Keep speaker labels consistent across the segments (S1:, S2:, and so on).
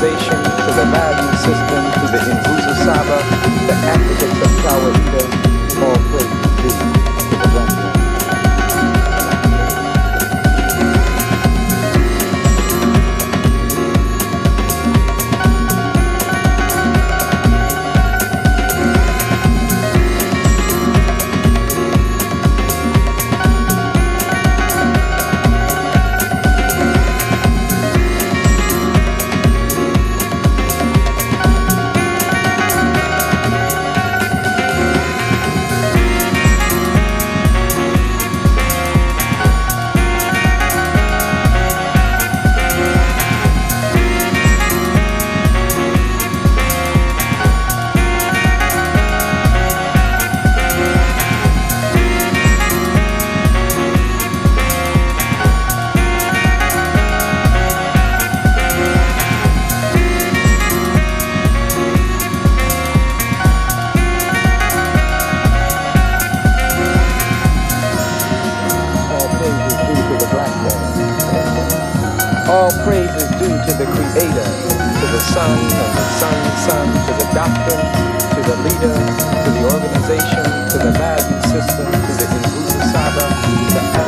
S1: to the value system, to the Nguzo All praise is due to the creator, to the son and the son's son, to the Doctor, to the leader, to the organization, to the value system, to the Nguzo Saba, the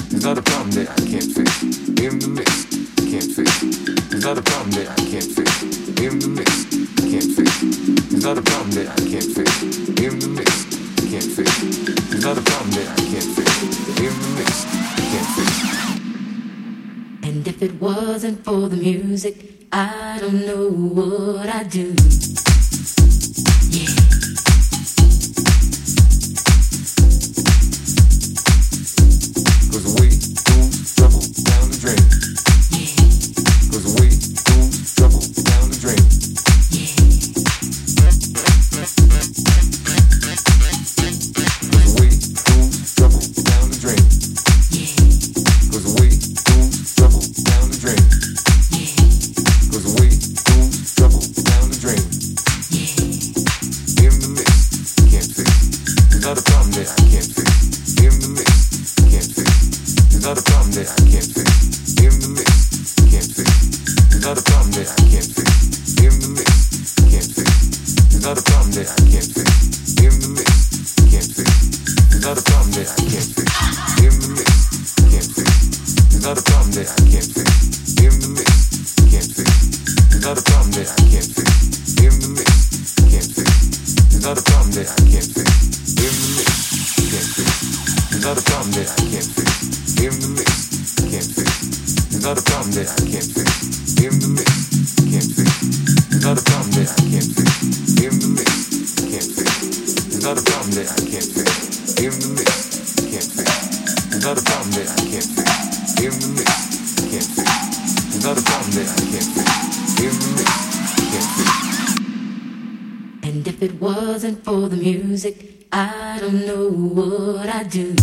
S1: There's not a problem that I can't fix. In the mix, can't fix. There's not a problem that I can't fix. In the mix, can't fix. There's not a problem that I can't fix. In the mix, can't fix. There's not a problem that I can't fix. In the mix, can't fix.
S2: And if it wasn't for the music, I don't know what I'd do. Yeah.
S1: Problem that I can't fix. The mix, I can't fix. There's problem that I can't fix. The mix, I can't fix.
S2: And if it wasn't for the music, I don't know what I'd do.